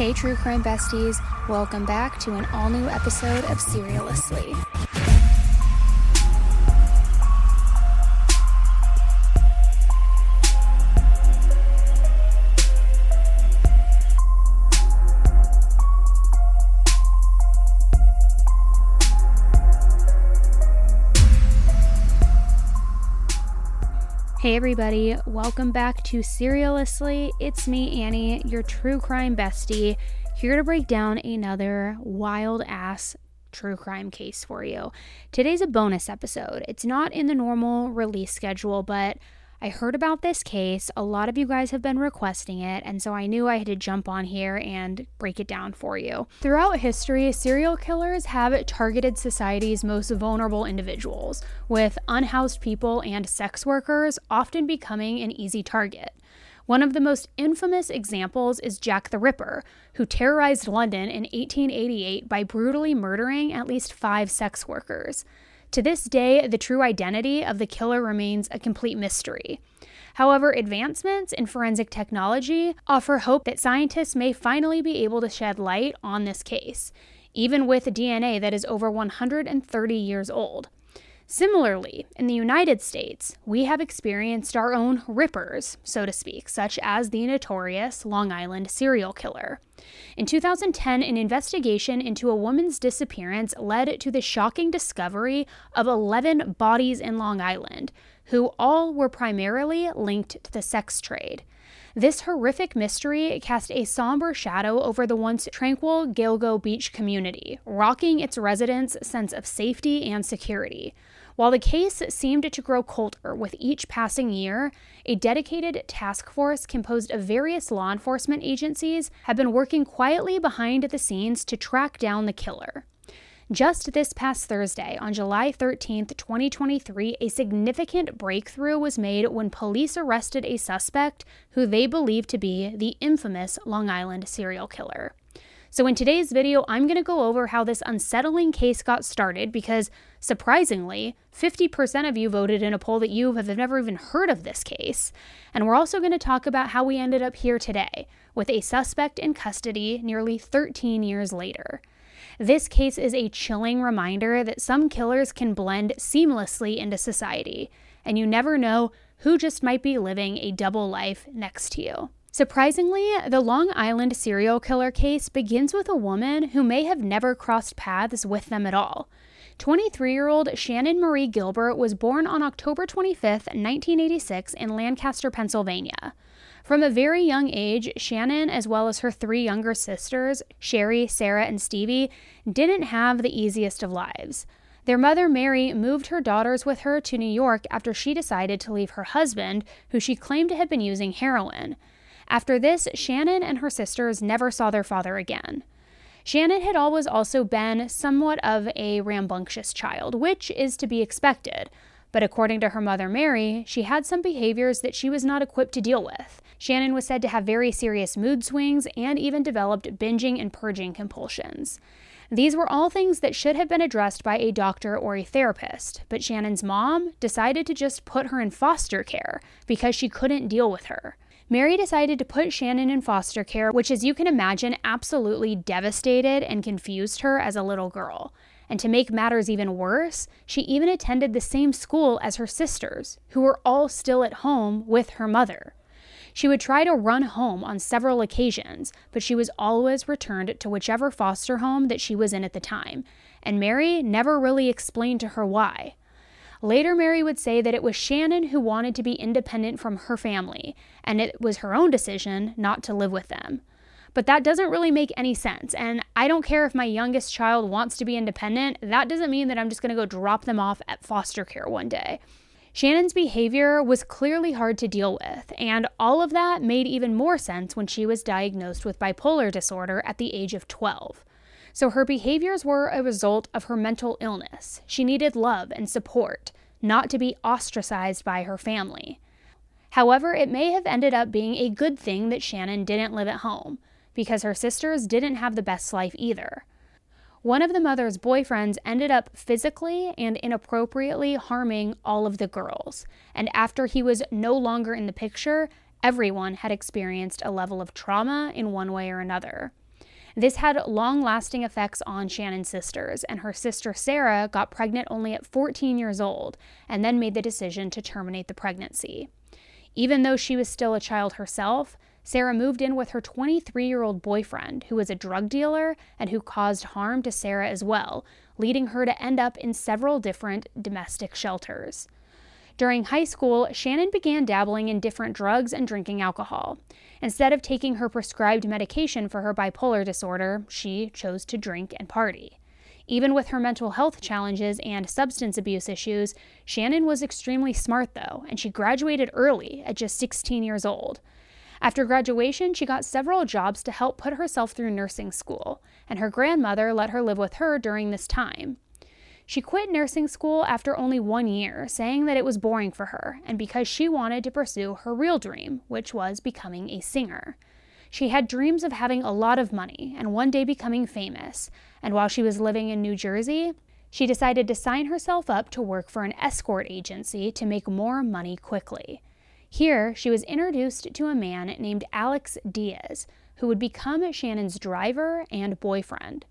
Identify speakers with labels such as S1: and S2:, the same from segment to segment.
S1: Hey, true crime besties. Welcome back to an all new episode of Serialously. Hey everybody, welcome back to Serialously. It's me, Annie, your true crime bestie, here to break down another wild ass true crime case for you. Today's a bonus episode. It's not in the normal release schedule, but I heard about this case. A lot of you guys have been requesting it, and so I knew I had to jump on here and break it down for you. Throughout history, serial killers have targeted society's most vulnerable individuals, with unhoused people and sex workers often becoming an easy target. One of the most infamous examples is Jack the Ripper, who terrorized London in 1888 by brutally murdering at least five sex workers. To this day, the true identity of the killer remains a complete mystery. However, advancements in forensic technology offer hope that scientists may finally be able to shed light on this case, even with DNA that is over 130 years old. Similarly, in the United States, we have experienced our own rippers, so to speak, such as the notorious Long Island serial killer. In 2010, an investigation into a woman's disappearance led to the shocking discovery of 11 bodies in Long Island, who all were primarily linked to the sex trade. This horrific mystery cast a somber shadow over the once tranquil Gilgo Beach community, rocking its residents' sense of safety and security. While the case seemed to grow colder with each passing year, a dedicated task force composed of various law enforcement agencies have been working quietly behind the scenes to track down the killer. Just this past Thursday, on July 13, 2023, a significant breakthrough was made when police arrested a suspect who they believe to be the infamous Long Island serial killer. So, in today's video, I'm going to go over how this unsettling case got started because, surprisingly, 50% of you voted in a poll that you have never even heard of this case. And we're also going to talk about how we ended up here today with a suspect in custody nearly 13 years later. This case is a chilling reminder that some killers can blend seamlessly into society, and you never know who just might be living a double life next to you. Surprisingly, the Long Island serial killer case begins with a woman who may have never crossed paths with them at all. 23 year old Shannan Marie Gilbert was born on October 25, 1986, in Lancaster, Pennsylvania. From a very young age, Shannan, as well as her three younger sisters, Sherry, Sarah, and Stevie, didn't have the easiest of lives. Their mother, Mary, moved her daughters with her to New York after she decided to leave her husband, who she claimed to have been using heroin. After this, Shannan and her sisters never saw their father again. Shannan had always also been somewhat of a rambunctious child, which is to be expected. But according to her mother, Mary, she had some behaviors that she was not equipped to deal with. Shannan was said to have very serious mood swings and even developed binging and purging compulsions. These were all things that should have been addressed by a doctor or a therapist, but Shannan's mom decided to just put her in foster care because she couldn't deal with her. Mary decided to put Shannan in foster care, which, as you can imagine, absolutely devastated and confused her as a little girl. And to make matters even worse, she even attended the same school as her sisters, who were all still at home with her mother. She would try to run home on several occasions, but she was always returned to whichever foster home that she was in at the time, and Mary never really explained to her why. Later, Mary would say that it was Shannan who wanted to be independent from her family, and it was her own decision not to live with them. But that doesn't really make any sense. And I don't care if my youngest child wants to be independent, that doesn't mean that I'm just to go drop them off at foster care one day. Shannan's behavior was clearly hard to deal with, and all of that made even more sense when she was diagnosed with bipolar disorder at the age of 12. So her behaviors were a result of her mental illness. She needed love and support, not to be ostracized by her family. However, it may have ended up being a good thing that Shannan didn't live at home, because her sisters didn't have the best life either. One of the mother's boyfriends ended up physically and inappropriately harming all of the girls, and after he was no longer in the picture, everyone had experienced a level of trauma in one way or another. This had long lasting effects on Shannan's sisters, and her sister Sarah got pregnant only at 14 years old and then made the decision to terminate the pregnancy. Even though she was still a child herself, Sarah moved in with her 23 year old boyfriend, who was a drug dealer and who caused harm to Sarah as well, leading her to end up in several different domestic shelters. During high school, Shannan began dabbling in different drugs and drinking alcohol. Instead of taking her prescribed medication for her bipolar disorder, she chose to drink and party. Even with her mental health challenges and substance abuse issues, Shannan was extremely smart, though, and she graduated early at just 16 years old. After graduation, she got several jobs to help put herself through nursing school, and her grandmother let her live with her during this time. She quit nursing school after only one year, saying that it was boring for her, and because she wanted to pursue her real dream, which was becoming a singer. She had dreams of having a lot of money and one day becoming famous, and while she was living in New Jersey, she decided to sign herself up to work for an escort agency to make more money quickly. Here, she was introduced to a man named Alex Diaz, who would become Shannan's driver and boyfriend.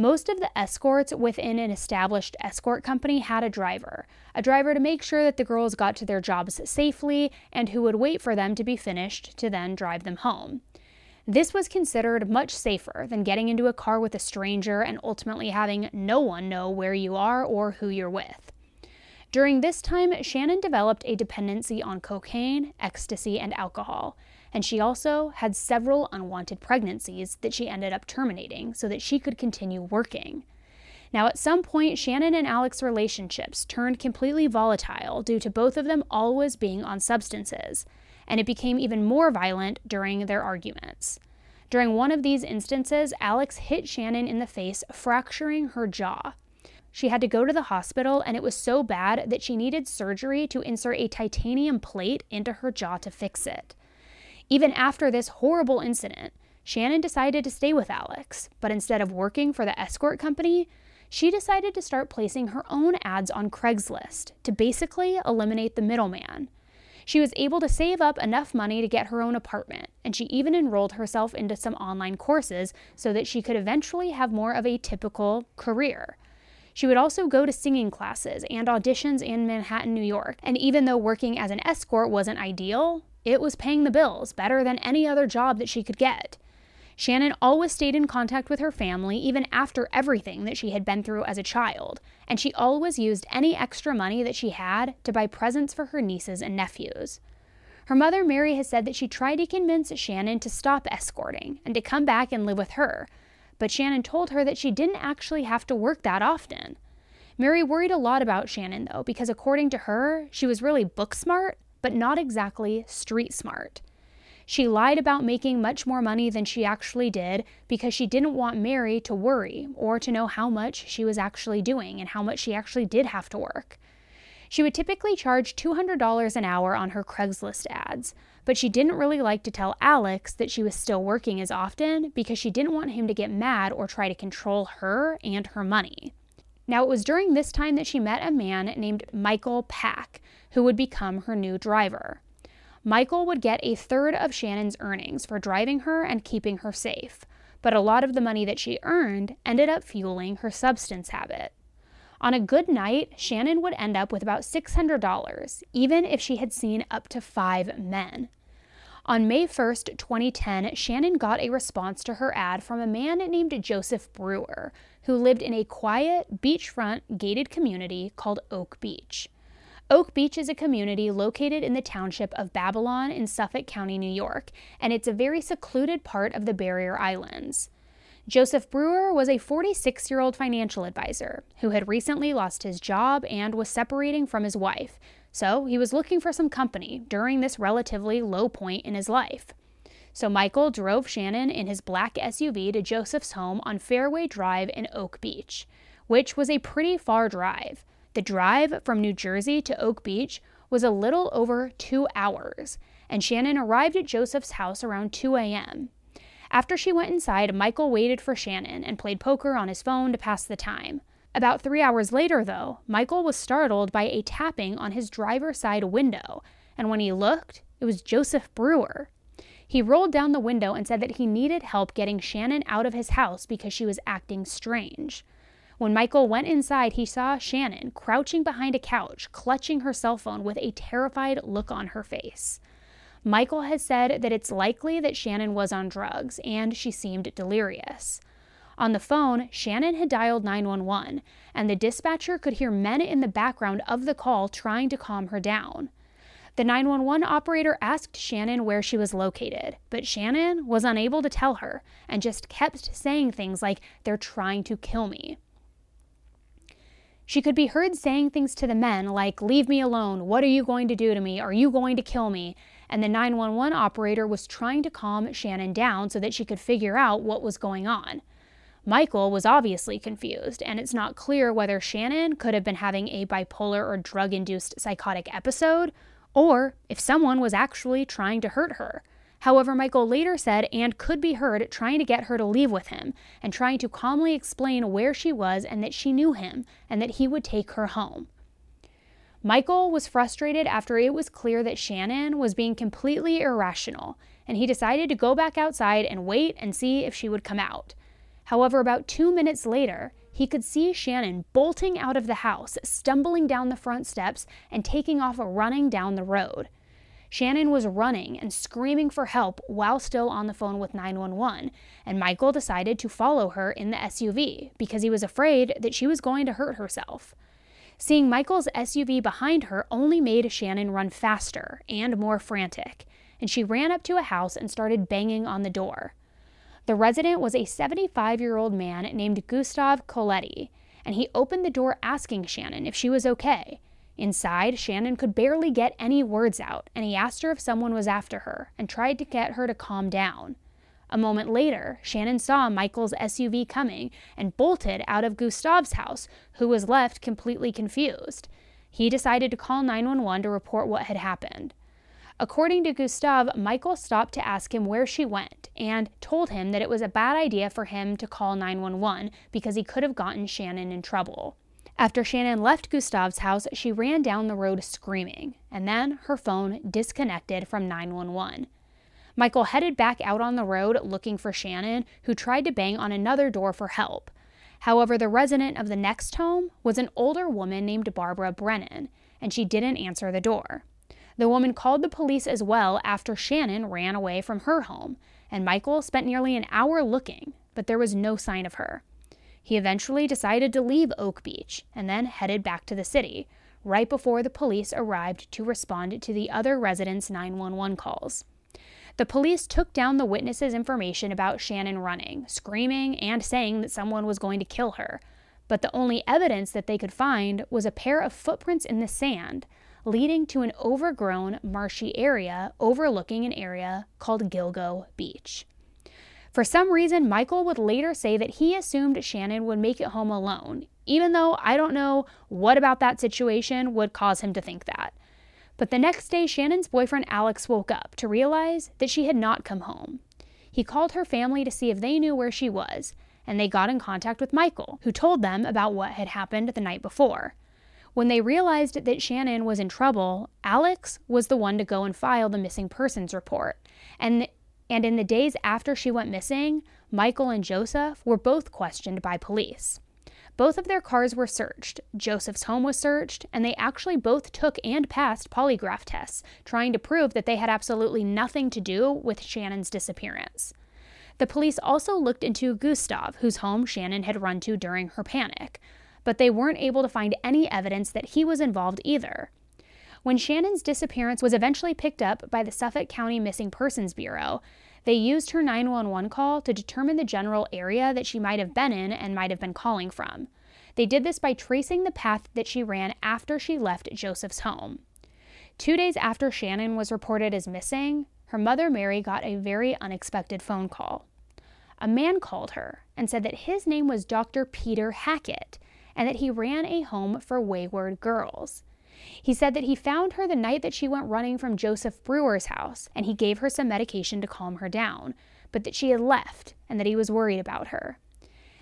S1: Most of the escorts within an established escort company had a driver, a driver to make sure that the girls got to their jobs safely and who would wait for them to be finished to then drive them home. This was considered much safer than getting into a car with a stranger and ultimately having no one know where you are or who you're with. During this time, Shannan developed a dependency on cocaine, ecstasy, and alcohol, and she also had several unwanted pregnancies that she ended up terminating so that she could continue working. Now, at some point, Shannan and Alex's relationships turned completely volatile due to both of them always being on substances, and it became even more violent during their arguments. During one of these instances, Alex hit Shannan in the face, fracturing her jaw. She had to go to the hospital, and it was so bad that she needed surgery to insert a titanium plate into her jaw to fix it. Even after this horrible incident, Shannan decided to stay with Alex, but instead of working for the escort company, she decided to start placing her own ads on Craigslist to basically eliminate the middleman. She was able to save up enough money to get her own apartment, and she even enrolled herself into some online courses so that she could eventually have more of a typical career. She would also go to singing classes and auditions in Manhattan, New York. And even though working as an escort wasn't ideal, it was paying the bills better than any other job that she could get. Shannan always stayed in contact with her family even after everything that she had been through as a child, and she always used any extra money that she had to buy presents for her nieces and nephews. Her mother, Mary, has said that she tried to convince Shannan to stop escorting and to come back and live with her, but Shannan told her that she didn't actually have to work that often. Mary worried a lot about Shannan, though, because according to her, she was really book smart, but not exactly street smart. She lied about making much more money than she actually did because she didn't want Mary to worry or to know how much she was actually doing and how much she actually did have to work. She would typically charge $200 an hour on her Craigslist ads, but she didn't really like to tell Alex that she was still working as often because she didn't want him to get mad or try to control her and her money. Now, it was during this time that she met a man named Michael Pak, who would become her new driver. Michael would get a third of Shannan's earnings for driving her and keeping her safe, but a lot of the money that she earned ended up fueling her substance habit. On a good night, Shannan would end up with about $600, even if she had seen up to five men. On May 1st, 2010, Shannan got a response to her ad from a man named Joseph Brewer, who lived in a quiet, beachfront, gated community called Oak Beach. Oak Beach is a community located in the township of Babylon in Suffolk County, New York, and it's a very secluded part of the Barrier Islands. Joseph Brewer was a 46 year old financial advisor who had recently lost his job and was separating from his wife, So he was looking for some company during this relatively low point in his life. So Michael drove Shannan in his black SUV to Joseph's home on Fairway Drive in Oak Beach, which was a pretty far drive. The drive from New Jersey to Oak Beach was a little over two hours, and Shannan arrived at Joseph's house around 2 a.m. After she went inside, Michael waited for Shannan and played poker on his phone to pass the time. About three hours later, though, Michael was startled by a tapping on his driver's side window, and when he looked, it was Joseph Brewer. He rolled down the window and said that he needed help getting Shannan out of his house because she was acting strange. When Michael went inside, he saw Shannan crouching behind a couch, clutching her cell phone with a terrified look on her face. Michael has said that it's likely that Shannan was on drugs and she seemed delirious. On the phone, Shannan had dialed 911, and the dispatcher could hear men in the background of the call trying to calm her down. The 911 operator asked Shannan where she was located, but Shannan was unable to tell her and just kept saying things like, They're trying to kill me. She could be heard saying things to the men like, Leave me alone. What are you going to do to me? Are you going to kill me? And the 911 operator was trying to calm Shannan down so that she could figure out what was going on. Michael was obviously confused, and it's not clear whether Shannan could have been having a bipolar or drug induced psychotic episode, or if someone was actually trying to hurt her. However, Michael later said and could be heard trying to get her to leave with him and trying to calmly explain where she was and that she knew him and that he would take her home. Michael was frustrated after it was clear that Shannan was being completely irrational, and he decided to go back outside and wait and see if she would come out. However, about two minutes later, he could see Shannan bolting out of the house, stumbling down the front steps, and taking off running down the road. Shannan was running and screaming for help while still on the phone with 911, and Michael decided to follow her in the SUV because he was afraid that she was going to hurt herself. Seeing Michael's SUV behind her only made Shannan run faster and more frantic, and she ran up to a house and started banging on the door. The resident was a 75 year old man named Gustav Coletti, and he opened the door asking Shannan if she was okay. Inside, Shannan could barely get any words out, and he asked her if someone was after her and tried to get her to calm down. A moment later, Shannan saw Michael's SUV coming and bolted out of Gustav's house, who was left completely confused. He decided to call 911 to report what had happened. According to Gustav, Michael stopped to ask him where she went and told him that it was a bad idea for him to call 911 because he could have gotten Shannan in trouble. After Shannan left Gustav's house, she ran down the road screaming, and then her phone disconnected from 911. Michael headed back out on the road looking for Shannan, who tried to bang on another door for help. However, the resident of the next home was an older woman named Barbara Brennan, and she didn't answer the door. The woman called the police as well after Shannan ran away from her home, and Michael spent nearly an hour looking, but there was no sign of her. He eventually decided to leave Oak Beach and then headed back to the city, right before the police arrived to respond to the other residents' 911 calls. The police took down the witnesses' information about Shannan running, screaming, and saying that someone was going to kill her, but the only evidence that they could find was a pair of footprints in the sand leading to an overgrown, marshy area overlooking an area called Gilgo Beach. For some reason, Michael would later say that he assumed Shannan would make it home alone, even though I don't know what about that situation would cause him to think that. But the next day, Shannan's boyfriend Alex woke up to realize that she had not come home. He called her family to see if they knew where she was, and they got in contact with Michael, who told them about what had happened the night before. When they realized that Shannon was in trouble, Alex was the one to go and file the missing persons report. And and in the days after she went missing, Michael and Joseph were both questioned by police. Both of their cars were searched. Joseph's home was searched, and they actually both took and passed polygraph tests, trying to prove that they had absolutely nothing to do with Shannan's disappearance. The police also looked into Gustav, whose home Shannan had run to during her panic but they weren't able to find any evidence that he was involved either. When Shannan's disappearance was eventually picked up by the Suffolk County Missing Persons Bureau, they used her 911 call to determine the general area that she might have been in and might have been calling from. They did this by tracing the path that she ran after she left Joseph's home. Two days after Shannan was reported as missing, her mother Mary got a very unexpected phone call. A man called her and said that his name was Dr. Peter Hackett and that he ran a home for wayward girls. He said that he found her the night that she went running from Joseph Brewer's house and he gave her some medication to calm her down, but that she had left and that he was worried about her.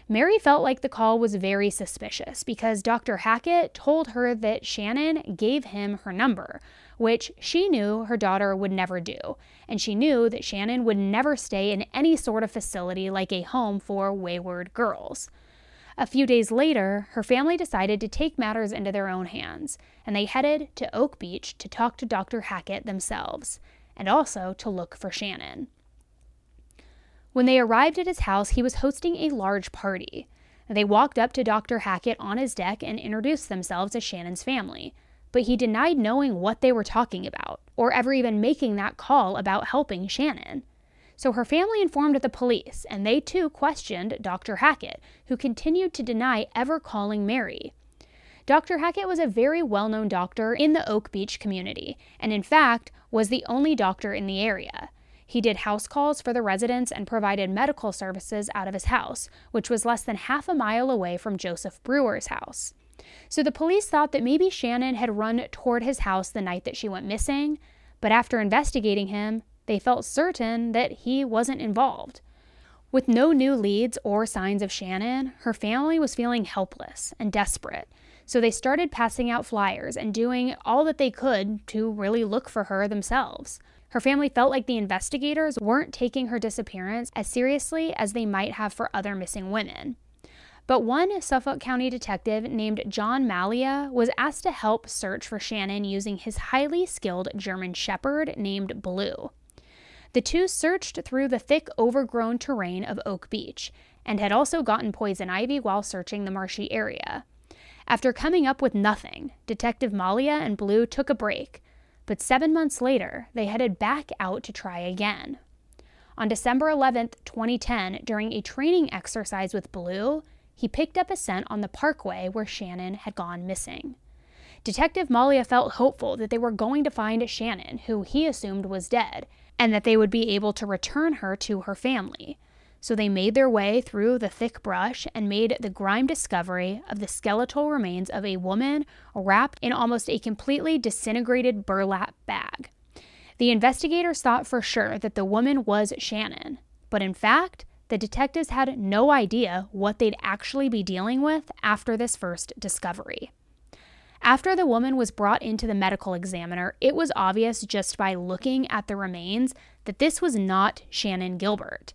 S1: Mary felt like the call was very suspicious because Dr. Hackett told her that Shannan gave him her number, which she knew her daughter would never do, and she knew that Shannan would never stay in any sort of facility like a home for wayward girls. A few days later, her family decided to take matters into their own hands, and they headed to Oak Beach to talk to Dr. Hackett themselves, and also to look for Shannan. When they arrived at his house, he was hosting a large party. They walked up to Dr. Hackett on his deck and introduced themselves as Shannan's family but he denied knowing what they were talking about or ever even making that call about helping Shannan. So her family informed the police, and they too questioned Dr. Hackett, who continued to deny ever calling Mary. Dr. Hackett was a very well known doctor in the Oak Beach community, and in fact, was the only doctor in the area. He did house calls for the residents and provided medical services out of his house, which was less than half a mile away from Joseph Brewer's house. So the police thought that maybe Shannan had run toward his house the night that she went missing, but after investigating him, they felt certain that he wasn't involved. With no new leads or signs of Shannan, her family was feeling helpless and desperate. So they started passing out flyers and doing all that they could to really look for her themselves. Her family felt like the investigators weren't taking her disappearance as seriously as they might have for other missing women. But one Suffolk County detective named John Mallia was asked to help search for Shannan using his highly skilled German Shepherd named Blue. The two searched through the thick, overgrown terrain of Oak Beach and had also gotten poison ivy while searching the marshy area. After coming up with nothing, Detective Mallia and Blue took a break, but seven months later, they headed back out to try again. On December 11, 2010, during a training exercise with Blue, he picked up a scent on the parkway where Shannan had gone missing. Detective Mallia felt hopeful that they were going to find Shannan, who he assumed was dead, and that they would be able to return her to her family. So they made their way through the thick brush and made the grime discovery of the skeletal remains of a woman wrapped in almost a completely disintegrated burlap bag. The investigators thought for sure that the woman was Shannan, but in fact, the detectives had no idea what they'd actually be dealing with after this first discovery. After the woman was brought into the medical examiner, it was obvious just by looking at the remains that this was not Shannan Gilbert.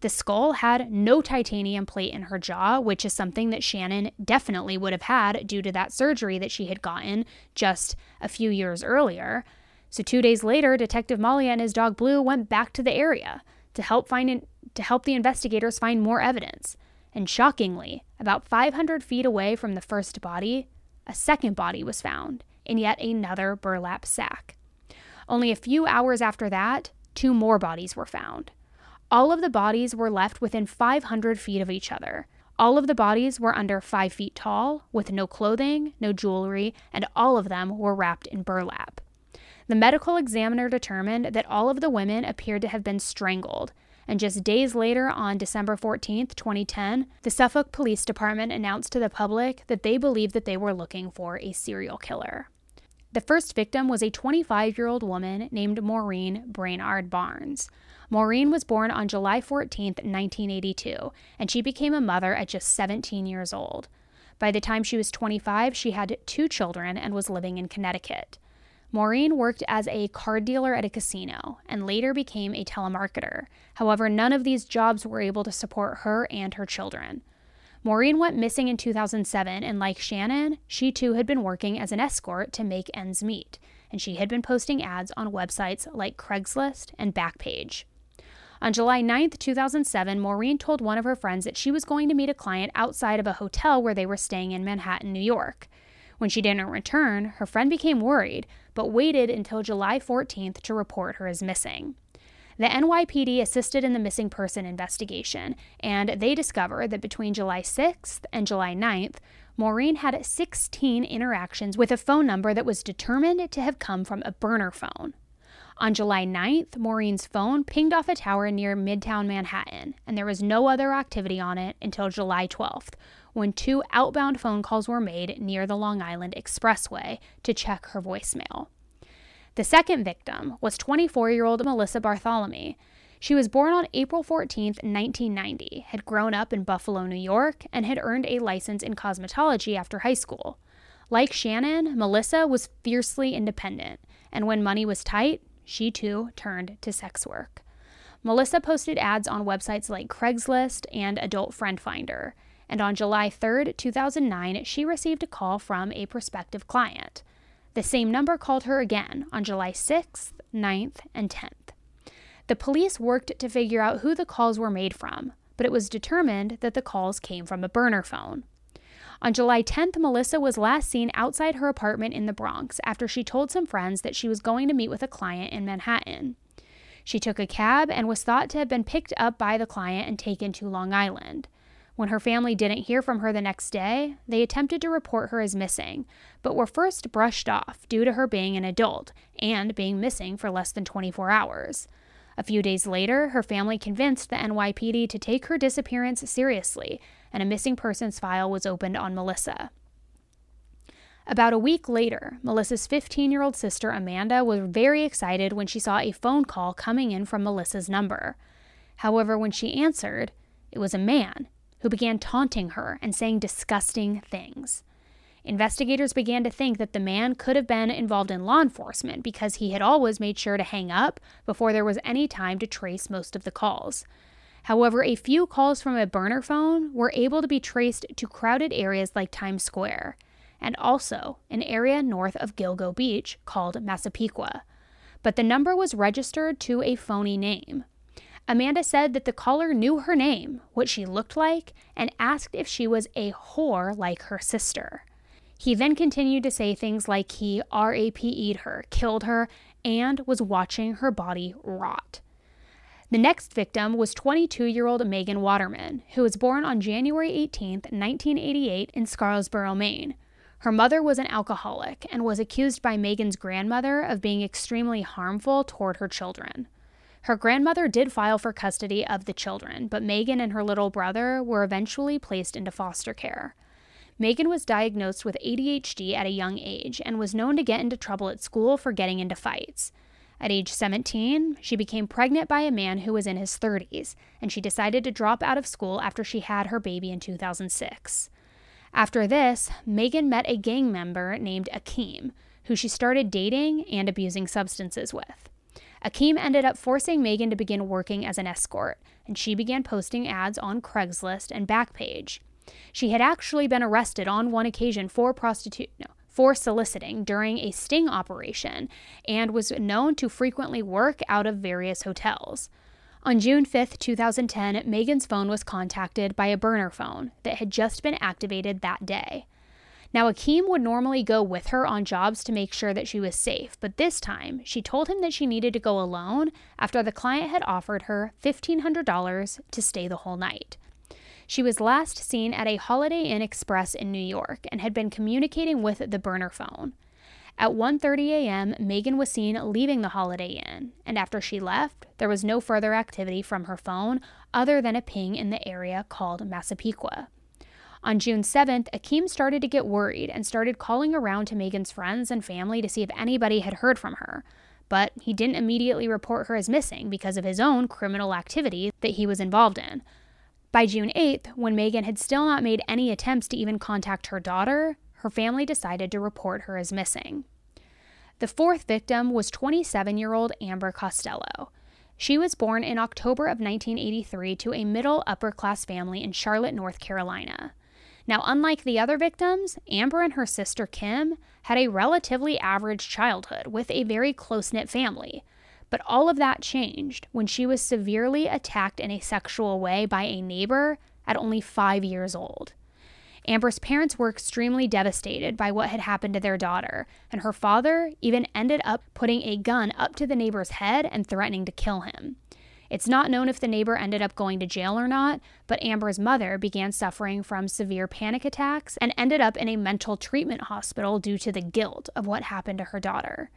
S1: The skull had no titanium plate in her jaw, which is something that Shannan definitely would have had due to that surgery that she had gotten just a few years earlier. So, two days later, Detective Mallia and his dog Blue went back to the area to help find to help the investigators find more evidence. And shockingly, about 500 feet away from the first body, a second body was found in yet another burlap sack. Only a few hours after that, two more bodies were found. All of the bodies were left within 500 feet of each other. All of the bodies were under 5 feet tall, with no clothing, no jewelry, and all of them were wrapped in burlap. The medical examiner determined that all of the women appeared to have been strangled, and just days later, on December 14, 2010, the Suffolk Police Department announced to the public that they believed that they were looking for a serial killer. The first victim was a 25 year old woman named Maureen Brainard Barnes. Maureen was born on July 14, 1982, and she became a mother at just 17 years old. By the time she was 25, she had two children and was living in Connecticut. Maureen worked as a card dealer at a casino and later became a telemarketer. However, none of these jobs were able to support her and her children. Maureen went missing in 2007, and like Shannan, she too had been working as an escort to make ends meet, and she had been posting ads on websites like Craigslist and Backpage. On July 9, 2007, Maureen told one of her friends that she was going to meet a client outside of a hotel where they were staying in Manhattan, New York. When she didn't return, her friend became worried, but waited until July 14th to report her as missing. The NYPD assisted in the missing person investigation, and they discovered that between July 6th and July 9th, Maureen had 16 interactions with a phone number that was determined to have come from a burner phone. On July 9th, Maureen's phone pinged off a tower near Midtown Manhattan, and there was no other activity on it until July 12th, when two outbound phone calls were made near the Long Island Expressway to check her voicemail. The second victim was 24 year old Melissa Barthelemy. She was born on April 14, 1990, had grown up in Buffalo, New York, and had earned a license in cosmetology after high school. Like Shannan, Melissa was fiercely independent, and when money was tight, she too turned to sex work. Melissa posted ads on websites like Craigslist and Adult Friend Finder, and on July 3, 2009, she received a call from a prospective client. The same number called her again on July 6th, 9th, and 10th. The police worked to figure out who the calls were made from, but it was determined that the calls came from a burner phone. On July 10th, Melissa was last seen outside her apartment in the Bronx after she told some friends that she was going to meet with a client in Manhattan. She took a cab and was thought to have been picked up by the client and taken to Long Island. When her family didn't hear from her the next day, they attempted to report her as missing, but were first brushed off due to her being an adult and being missing for less than 24 hours. A few days later, her family convinced the NYPD to take her disappearance seriously, and a missing persons file was opened on Melissa. About a week later, Melissa's 15 year old sister Amanda was very excited when she saw a phone call coming in from Melissa's number. However, when she answered, it was a man who began taunting her and saying disgusting things. Investigators began to think that the man could have been involved in law enforcement because he had always made sure to hang up before there was any time to trace most of the calls. However, a few calls from a burner phone were able to be traced to crowded areas like Times Square, and also an area north of Gilgo Beach called Massapequa. But the number was registered to a phony name. Amanda said that the caller knew her name, what she looked like, and asked if she was a whore like her sister. He then continued to say things like he RAPE'd her, killed her, and was watching her body rot. The next victim was 22 year old Megan Waterman, who was born on January 18, 1988, in Scarborough, Maine. Her mother was an alcoholic and was accused by Megan's grandmother of being extremely harmful toward her children. Her grandmother did file for custody of the children, but Megan and her little brother were eventually placed into foster care. Megan was diagnosed with ADHD at a young age and was known to get into trouble at school for getting into fights. At age 17, she became pregnant by a man who was in his 30s, and she decided to drop out of school after she had her baby in 2006. After this, Megan met a gang member named Akeem, who she started dating and abusing substances with. Akeem ended up forcing Megan to begin working as an escort, and she began posting ads on Craigslist and Backpage. She had actually been arrested on one occasion for prostitute no, for soliciting during a sting operation and was known to frequently work out of various hotels. On June 5, 2010, Megan's phone was contacted by a burner phone that had just been activated that day. Now, Akeem would normally go with her on jobs to make sure that she was safe, but this time she told him that she needed to go alone after the client had offered her $1,500 to stay the whole night. She was last seen at a Holiday Inn Express in New York and had been communicating with the burner phone. At 1:30 a.m., Megan was seen leaving the Holiday Inn, and after she left, there was no further activity from her phone other than a ping in the area called Massapequa. On June 7th, Akeem started to get worried and started calling around to Megan's friends and family to see if anybody had heard from her. But he didn't immediately report her as missing because of his own criminal activity that he was involved in. By June 8th, when Megan had still not made any attempts to even contact her daughter, her family decided to report her as missing. The fourth victim was 27 year old Amber Costello. She was born in October of 1983 to a middle upper class family in Charlotte, North Carolina. Now, unlike the other victims, Amber and her sister Kim had a relatively average childhood with a very close knit family, but all of that changed when she was severely attacked in a sexual way by a neighbor at only five years old. Amber's parents were extremely devastated by what had happened to their daughter, and her father even ended up putting a gun up to the neighbor's head and threatening to kill him. It's not known if the neighbor ended up going to jail or not, but Amber's mother began suffering from severe panic attacks and ended up in a mental treatment hospital due to the guilt of what happened to her daughter.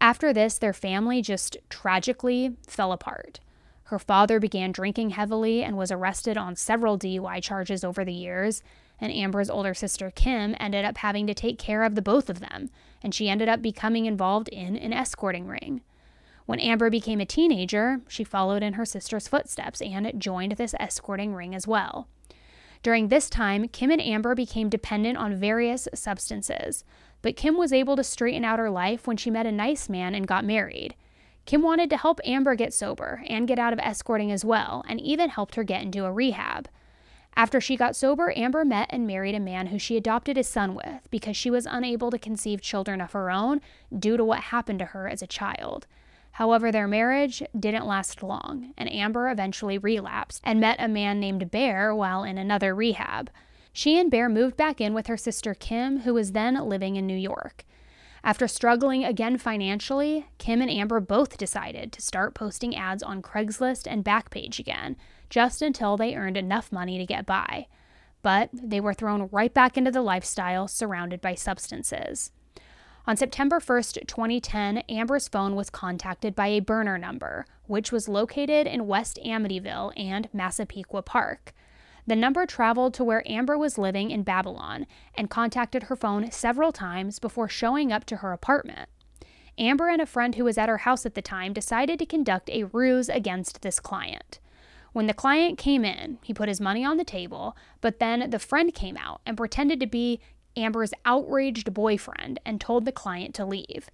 S1: After this, their family just tragically fell apart. Her father began drinking heavily and was arrested on several DUI charges over the years, and Amber's older sister Kim ended up having to take care of the both of them, and she ended up becoming involved in an escorting ring. When Amber became a teenager, she followed in her sister's footsteps and joined this escorting ring as well. During this time, Kim and Amber became dependent on various substances, but Kim was able to straighten out her life when she met a nice man and got married. Kim wanted to help Amber get sober and get out of escorting as well, and even helped her get into a rehab. After she got sober, Amber met and married a man who she adopted his son with because she was unable to conceive children of her own due to what happened to her as a child. However, their marriage didn't last long, and Amber eventually relapsed and met a man named Bear while in another rehab. She and Bear moved back in with her sister Kim, who was then living in New York. After struggling again financially, Kim and Amber both decided to start posting ads on Craigslist and Backpage again, just until they earned enough money to get by. But they were thrown right back into the lifestyle surrounded by substances. On September 1st, 2010, Amber's phone was contacted by a burner number, which was located in West Amityville and Massapequa Park. The number traveled to where Amber was living in Babylon and contacted her phone several times before showing up to her apartment. Amber and a friend who was at her house at the time decided to conduct a ruse against this client. When the client came in, he put his money on the table, but then the friend came out and pretended to be Amber's outraged boyfriend and told the client to leave.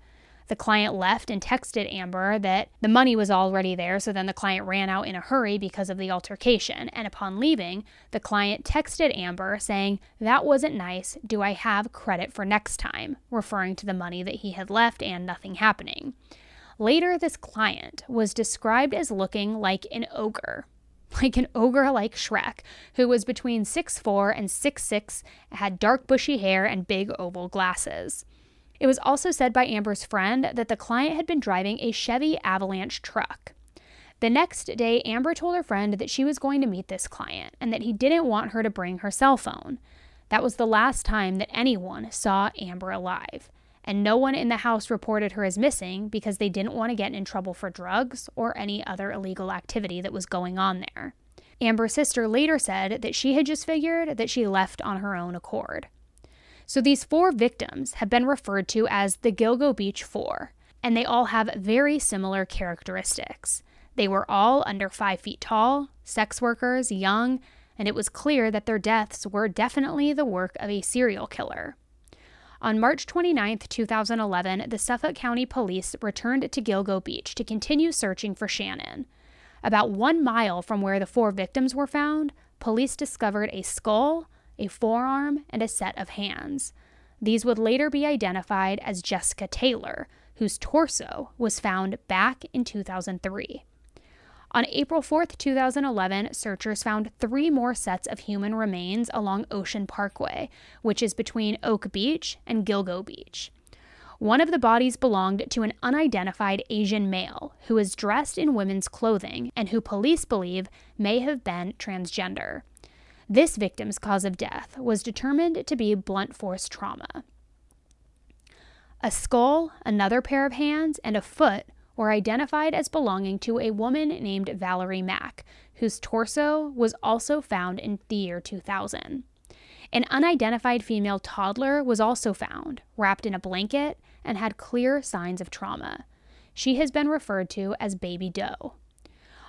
S1: The client left and texted Amber that the money was already there, so then the client ran out in a hurry because of the altercation. And upon leaving, the client texted Amber saying, That wasn't nice. Do I have credit for next time? referring to the money that he had left and nothing happening. Later, this client was described as looking like an ogre like an ogre like Shrek, who was between 6'4 and 6'6, had dark bushy hair and big oval glasses. It was also said by Amber's friend that the client had been driving a Chevy Avalanche truck. The next day, Amber told her friend that she was going to meet this client and that he didn't want her to bring her cell phone. That was the last time that anyone saw Amber alive and no one in the house reported her as missing because they didn't want to get in trouble for drugs or any other illegal activity that was going on there. Amber's sister later said that she had just figured that she left on her own accord. So these four victims have been referred to as the Gilgo Beach Four, and they all have very similar characteristics. They were all under five feet tall, sex workers, young, and it was clear that their deaths were definitely the work of a serial killer. On March 29, 2011, the Suffolk County Police returned to Gilgo Beach to continue searching for Shannan. About one mile from where the four victims were found, police discovered a skull, a forearm, and a set of hands. These would later be identified as Jessica Taylor, whose torso was found back in 2003. On April 4, 2011, searchers found three more sets of human remains along Ocean Parkway, which is between Oak Beach and Gilgo Beach. One of the bodies belonged to an unidentified Asian male who was dressed in women's clothing and who police believe may have been transgender. This victim's cause of death was determined to be blunt force trauma. A skull, another pair of hands, and a foot were identified as belonging to a woman named Valerie Mack, whose torso was also found in the year 2000. An unidentified female toddler was also found, wrapped in a blanket, and had clear signs of trauma. She has been referred to as Baby Doe.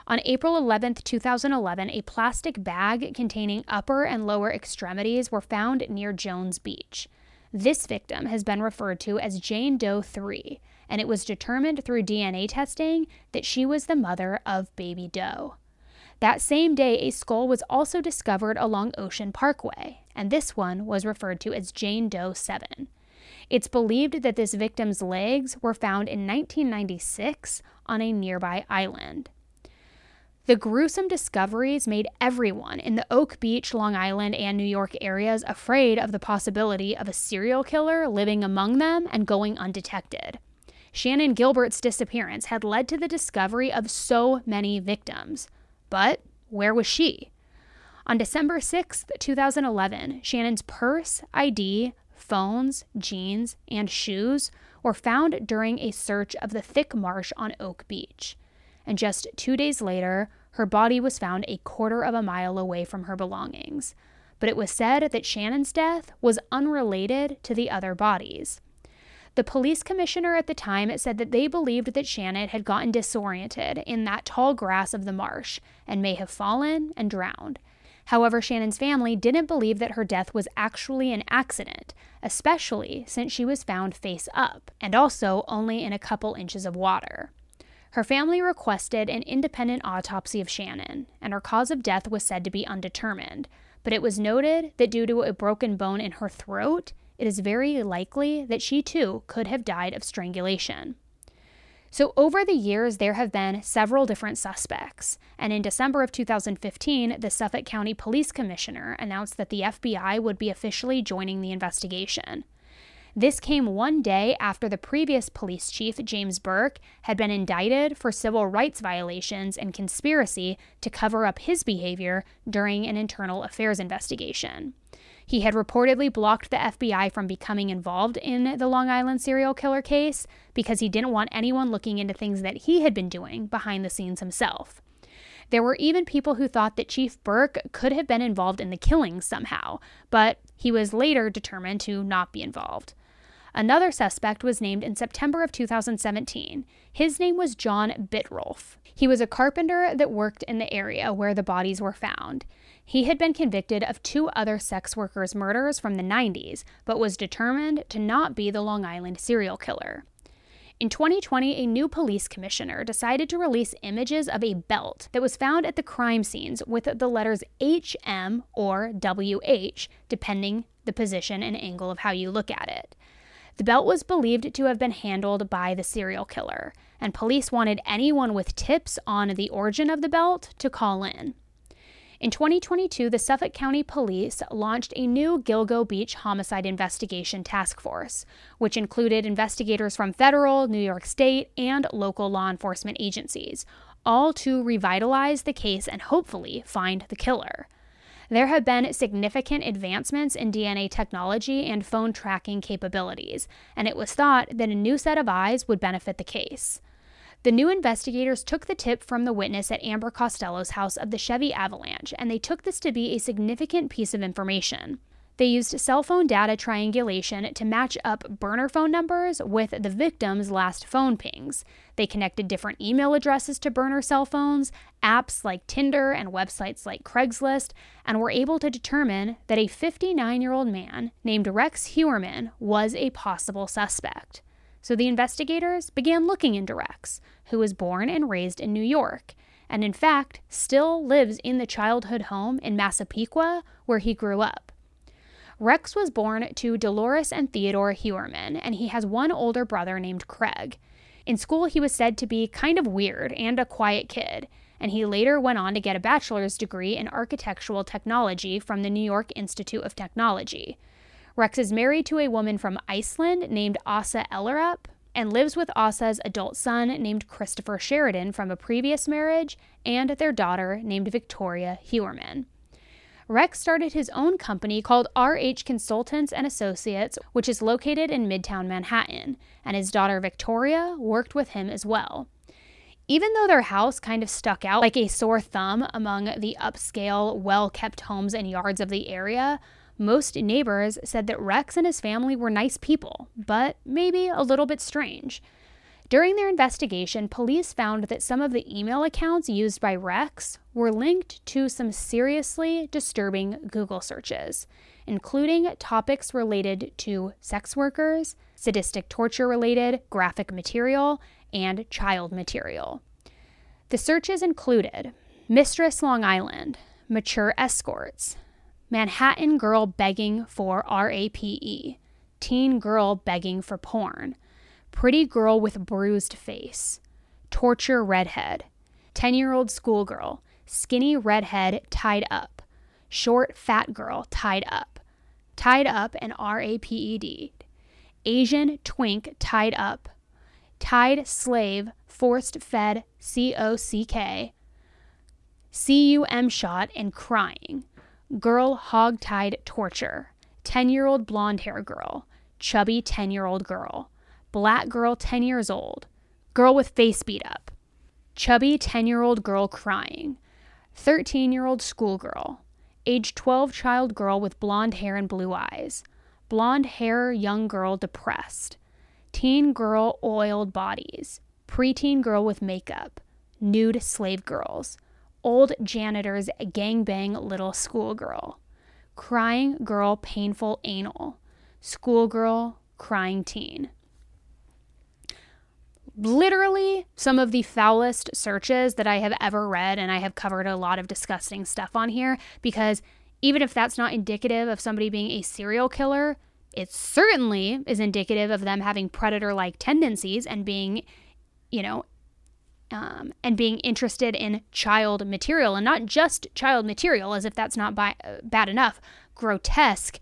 S1: On April 11, 2011, a plastic bag containing upper and lower extremities were found near Jones Beach. This victim has been referred to as Jane Doe 3, and it was determined through DNA testing that she was the mother of baby Doe. That same day, a skull was also discovered along Ocean Parkway, and this one was referred to as Jane Doe 7. It's believed that this victim's legs were found in 1996 on a nearby island. The gruesome discoveries made everyone in the Oak Beach, Long Island, and New York areas afraid of the possibility of a serial killer living among them and going undetected. Shannan Gilbert's disappearance had led to the discovery of so many victims. But where was she? On December 6, 2011, Shannan's purse, ID, phones, jeans, and shoes were found during a search of the thick marsh on Oak Beach. And just two days later, her body was found a quarter of a mile away from her belongings. But it was said that Shannan's death was unrelated to the other bodies. The police commissioner at the time said that they believed that Shannan had gotten disoriented in that tall grass of the marsh and may have fallen and drowned. However, Shannan's family didn't believe that her death was actually an accident, especially since she was found face up and also only in a couple inches of water. Her family requested an independent autopsy of Shannan, and her cause of death was said to be undetermined, but it was noted that due to a broken bone in her throat, it is very likely that she too could have died of strangulation. So, over the years, there have been several different suspects. And in December of 2015, the Suffolk County Police Commissioner announced that the FBI would be officially joining the investigation. This came one day after the previous police chief, James Burke, had been indicted for civil rights violations and conspiracy to cover up his behavior during an internal affairs investigation. He had reportedly blocked the FBI from becoming involved in the Long Island serial killer case because he didn't want anyone looking into things that he had been doing behind the scenes himself. There were even people who thought that Chief Burke could have been involved in the killings somehow, but he was later determined to not be involved. Another suspect was named in September of 2017. His name was John Bittrolff. He was a carpenter that worked in the area where the bodies were found. He had been convicted of two other sex workers' murders from the 90s, but was determined to not be the Long Island serial killer. In 2020, a new police commissioner decided to release images of a belt that was found at the crime scenes with the letters HM or WH, depending the position and angle of how you look at it. The belt was believed to have been handled by the serial killer, and police wanted anyone with tips on the origin of the belt to call in. In 2022, the Suffolk County Police launched a new Gilgo Beach homicide investigation task force, which included investigators from federal, New York State, and local law enforcement agencies, all to revitalize the case and hopefully find the killer. There have been significant advancements in DNA technology and phone tracking capabilities, and it was thought that a new set of eyes would benefit the case. The new investigators took the tip from the witness at Amber Costello's house of the Chevy avalanche, and they took this to be a significant piece of information. They used cell phone data triangulation to match up burner phone numbers with the victim's last phone pings. They connected different email addresses to burner cell phones, apps like Tinder, and websites like Craigslist, and were able to determine that a 59 year old man named Rex Heuermann was a possible suspect. So the investigators began looking into Rex, who was born and raised in New York, and in fact still lives in the childhood home in Massapequa where he grew up. Rex was born to Dolores and Theodore Heuermann, and he has one older brother named Craig. In school, he was said to be kind of weird and a quiet kid, and he later went on to get a bachelor's degree in architectural technology from the New York Institute of Technology. Rex is married to a woman from Iceland named Asa Ellerup and lives with Asa's adult son named Christopher Sheridan from a previous marriage and their daughter named Victoria Heuermann. Rex started his own company called RH Consultants and Associates, which is located in Midtown Manhattan, and his daughter Victoria worked with him as well. Even though their house kind of stuck out like a sore thumb among the upscale, well kept homes and yards of the area, most neighbors said that Rex and his family were nice people, but maybe a little bit strange. During their investigation, police found that some of the email accounts used by Rex were linked to some seriously disturbing Google searches, including topics related to sex workers, sadistic torture related graphic material, and child material. The searches included Mistress Long Island, mature escorts, Manhattan girl begging for RAPE, teen girl begging for porn, pretty girl with bruised face, torture redhead, 10 year old schoolgirl, skinny redhead tied up, short fat girl tied up, tied up and RAPED, Asian twink tied up, tied slave, forced fed C O C K, C U M shot, and crying. Girl hog tied torture. 10 year old blonde hair girl. Chubby 10 year old girl. Black girl 10 years old. Girl with face beat up. Chubby 10 year old girl crying. 13 year old schoolgirl. Age 12 child girl with blonde hair and blue eyes. Blonde hair young girl depressed. Teen girl oiled bodies. Preteen girl with makeup. Nude slave girls. Old janitor's gangbang little schoolgirl. Crying girl painful anal. Schoolgirl crying teen literally some of the foulest searches that I have ever read, and I have covered a lot of disgusting stuff on here because even if that's not indicative of somebody being a serial killer, it certainly is indicative of them having predator like tendencies and being, you know, um, and being interested in child material and not just child material, as if that's not uh, bad enough, grotesque,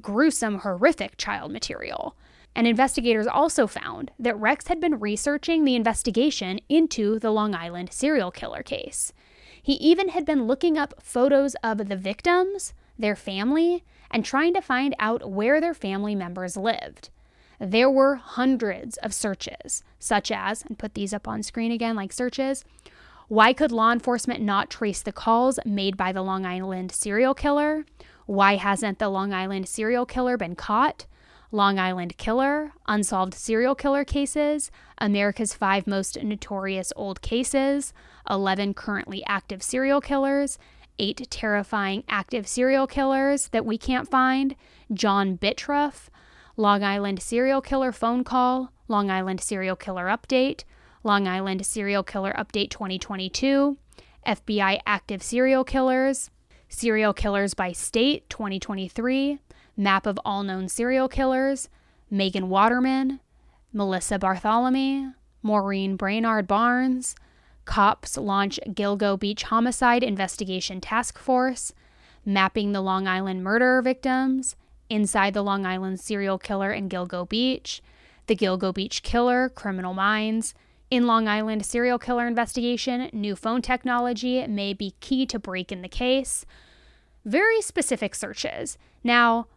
S1: gruesome, horrific child material. And investigators also found that Rex had been researching the investigation into the Long Island serial killer case. He even had been looking up photos of the victims, their family, and trying to find out where their family members lived. There were hundreds of searches, such as, and put these up on screen again like searches. Why could law enforcement not trace the calls made by the Long Island serial killer? Why hasn't the Long Island serial killer been caught? Long Island Killer, Unsolved Serial Killer Cases, America's Five Most Notorious Old Cases, 11 Currently Active Serial Killers, 8 Terrifying Active Serial Killers That We Can't Find, John Bittrolff, Long Island Serial Killer Phone Call, Long Island Serial Killer Update, Long Island Serial Killer Update 2022, FBI Active Serial Killers, Serial Killers by State 2023, Map of All Known Serial Killers, Megan Waterman, Melissa Barthelemy, Maureen Brainard Barnes, Cops launch Gilgo Beach Homicide Investigation Task Force, Mapping the Long Island Murder Victims, Inside the Long Island Serial Killer in Gilgo Beach, The Gilgo Beach Killer, Criminal Minds, in Long Island serial killer investigation, new phone technology may be key to break in the case. Very specific searches. Now,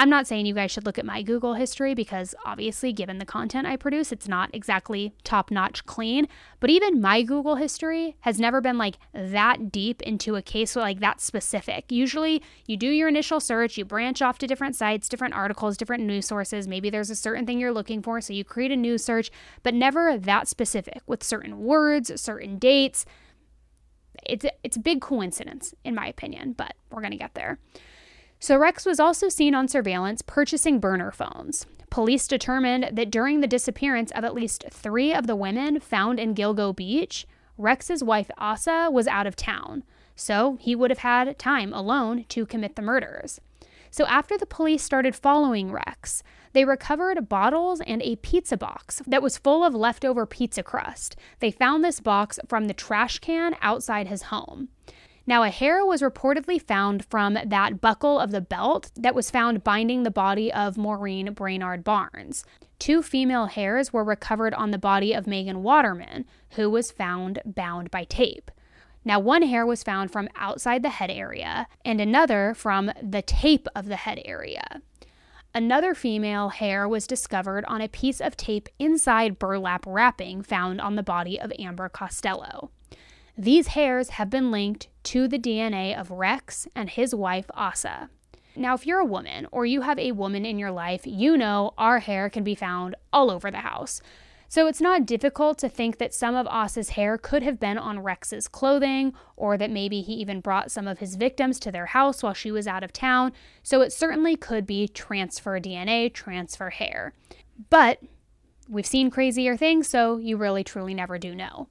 S1: I'm not saying you guys should look at my Google history because obviously, given the content I produce, it's not exactly top notch clean. But even my Google history has never been like that deep into a case like that specific. Usually, you do your initial search, you branch off to different sites, different articles, different news sources. Maybe there's a certain thing you're looking for, so you create a news search, but never that specific with certain words, certain dates. It's, it's a big coincidence, in my opinion, but we're to get there. So Rex was also seen on surveillance purchasing burner phones. Police determined that during the disappearance of at least three of the women found in Gilgo Beach, Rex's wife Asa was out of town, so he would have had time alone to commit the murders. So after the police started following Rex, they recovered bottles and a pizza box that was full of leftover pizza crust. They found this box from the trash can outside his home. Now, a hair was reportedly found from that buckle of the belt that was found binding the body of Maureen Brainard Barnes. Two female hairs were recovered on the body of Megan Waterman, who was found bound by tape. Now, one hair was found from outside the head area, and another from the tape of the head area. Another female hair was discovered on a piece of tape inside burlap wrapping found on the body of Amber Costello. These hairs have been linked to the DNA of Rex and his wife, Asa. Now, if you're a woman or you have a woman in your life, you know our hair can be found all over the house. So it's not difficult to think that some of Asa's hair could have been on Rex's clothing, or that maybe he even brought some of his victims to their house while she was out of town. So it certainly could be transfer DNA, transfer hair. But we've seen crazier things, so you really truly never do know.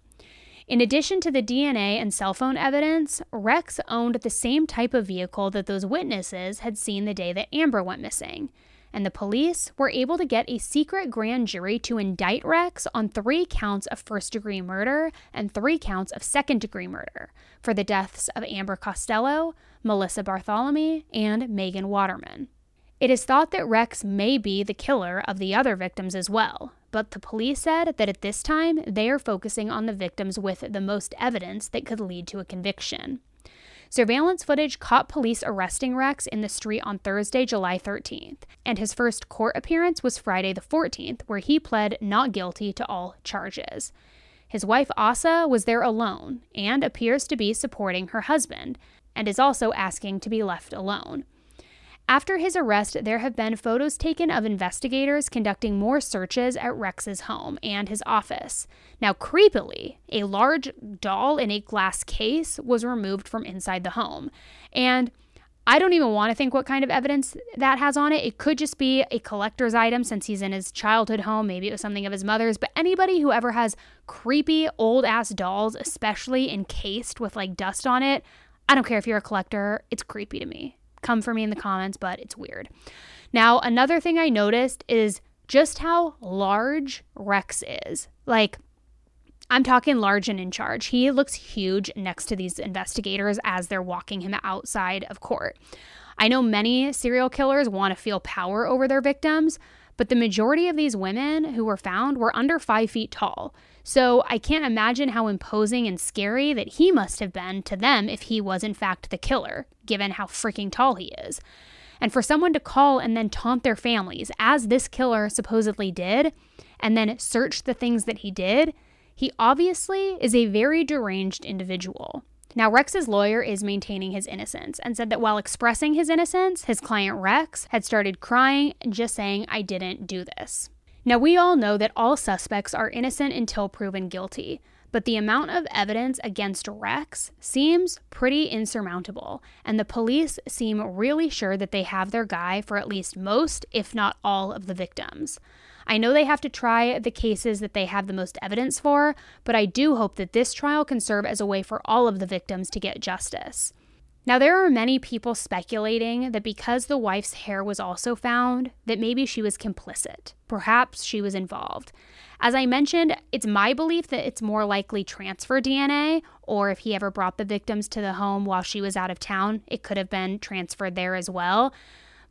S1: In addition to the DNA and cell phone evidence, Rex owned the same type of vehicle that those witnesses had seen the day that Amber went missing. And the police were able to get a secret grand jury to indict Rex on three counts of first degree murder and three counts of second degree murder for the deaths of Amber Costello, Melissa Barthelemy, and Megan Waterman. It is thought that Rex may be the killer of the other victims as well, but the police said that at this time they are focusing on the victims with the most evidence that could lead to a conviction. Surveillance footage caught police arresting Rex in the street on Thursday, July 13th, and his first court appearance was Friday the 14th, where he pled not guilty to all charges. His wife Asa was there alone and appears to be supporting her husband, and is also asking to be left alone. After his arrest, there have been photos taken of investigators conducting more searches at Rex's home and his office. Now, creepily, a large doll in a glass case was removed from inside the home. And I don't even want to think what kind of evidence that has on it. It could just be a collector's item since he's in his childhood home. Maybe it was something of his mother's. But anybody who ever has creepy old ass dolls, especially encased with like dust on it, I don't care if you're a collector, it's creepy to me come for me in the comments, but it's weird. Now, another thing I noticed is just how large Rex is. Like, I'm talking large and in charge. He looks huge next to these investigators as they're walking him outside of court. I know many serial killers want to feel power over their victims, but the majority of these women who were found were under five feet tall. So I can't imagine how imposing and scary that he must have been to them if he was in fact the killer, given how freaking tall he is. And for someone to call and then taunt their families, as this killer supposedly did, and then search the things that he did, he obviously is a very deranged individual. Now, Rex's lawyer is maintaining his innocence and said that while expressing his innocence, his client Rex had started crying and just saying, I didn't do this. Now, we all know that all suspects are innocent until proven guilty, but the amount of evidence against Rex seems pretty insurmountable, and the police seem really sure that they have their guy for at least most, if not all, of the victims. I know they have to try the cases that they have the most evidence for, but I do hope that this trial can serve as a way for all of the victims to get justice. Now, there are many people speculating that because the wife's hair was also found, that maybe she was complicit. Perhaps she was involved. As I mentioned, it's my belief that it's more likely transfer DNA, or if he ever brought the victims to the home while she was out of town, it could have been transferred there as well.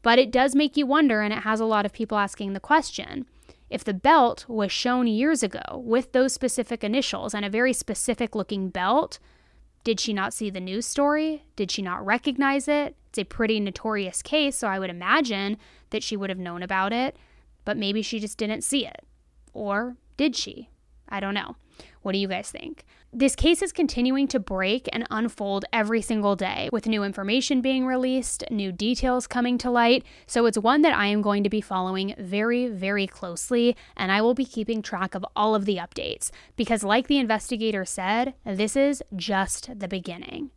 S1: But it does make you wonder, and it has a lot of people asking the question if the belt was shown years ago with those specific initials and a very specific looking belt, did she not see the news story? Did she not recognize it? It's a pretty notorious case, so I would imagine that she would have known about it, but maybe she just didn't see it. Or did she? I don't know. What do you guys think? This case is continuing to break and unfold every single day, with new information being released, new details coming to light. So it's one that I am going to be following very, very closely, and I will be keeping track of all of the updates. Because, like the investigator said, this is just the beginning.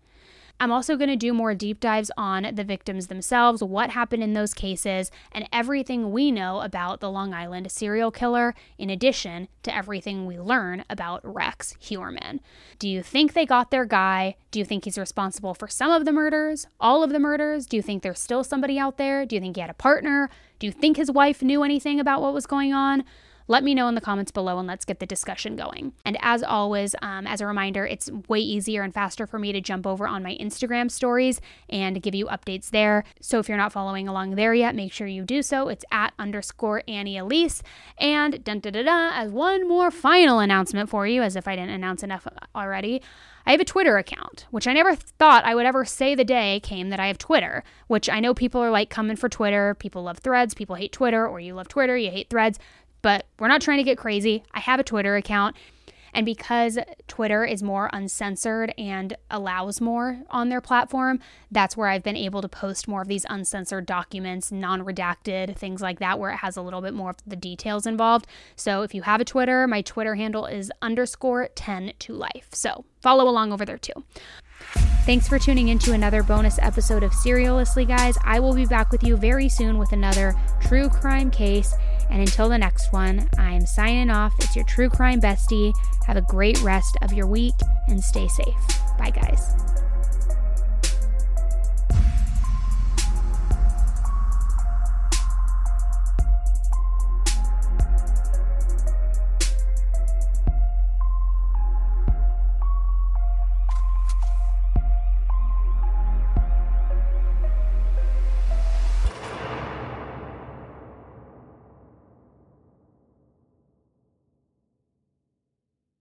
S1: I'm also going to do more deep dives on the victims themselves, what happened in those cases, and everything we know about the Long Island serial killer, in addition to everything we learn about Rex Heuermann. Do you think they got their guy? Do you think he's responsible for some of the murders? All of the murders? Do you think there's still somebody out there? Do you think he had a partner? Do you think his wife knew anything about what was going on? Let me know in the comments below and let's get the discussion going. And as always, um, as a reminder, it's way easier and faster for me to jump over on my Instagram stories and give you updates there. So if you're not following along there yet, make sure you do so. It's at underscore Annie Elise. And dun da da da, as one more final announcement for you, as if I didn't announce enough already. I have a Twitter account, which I never thought I would ever say the day came that I have Twitter, which I know people are like coming for Twitter. People love threads, people hate Twitter, or you love Twitter, you hate threads but we're not trying to get crazy. I have a Twitter account. And because Twitter is more uncensored and allows more on their platform, that's where I've been able to post more of these uncensored documents, non redacted, things like that, where it has a little bit more of the details involved. So if you have a Twitter, my Twitter handle is underscore 10 to life. So follow along over there too. Thanks for tuning in to another bonus episode of Serialously, guys. I will be back with you very soon with another true crime case. And until the next one, I am signing off. It's your true crime bestie. Have a great rest of your week and stay safe. Bye, guys.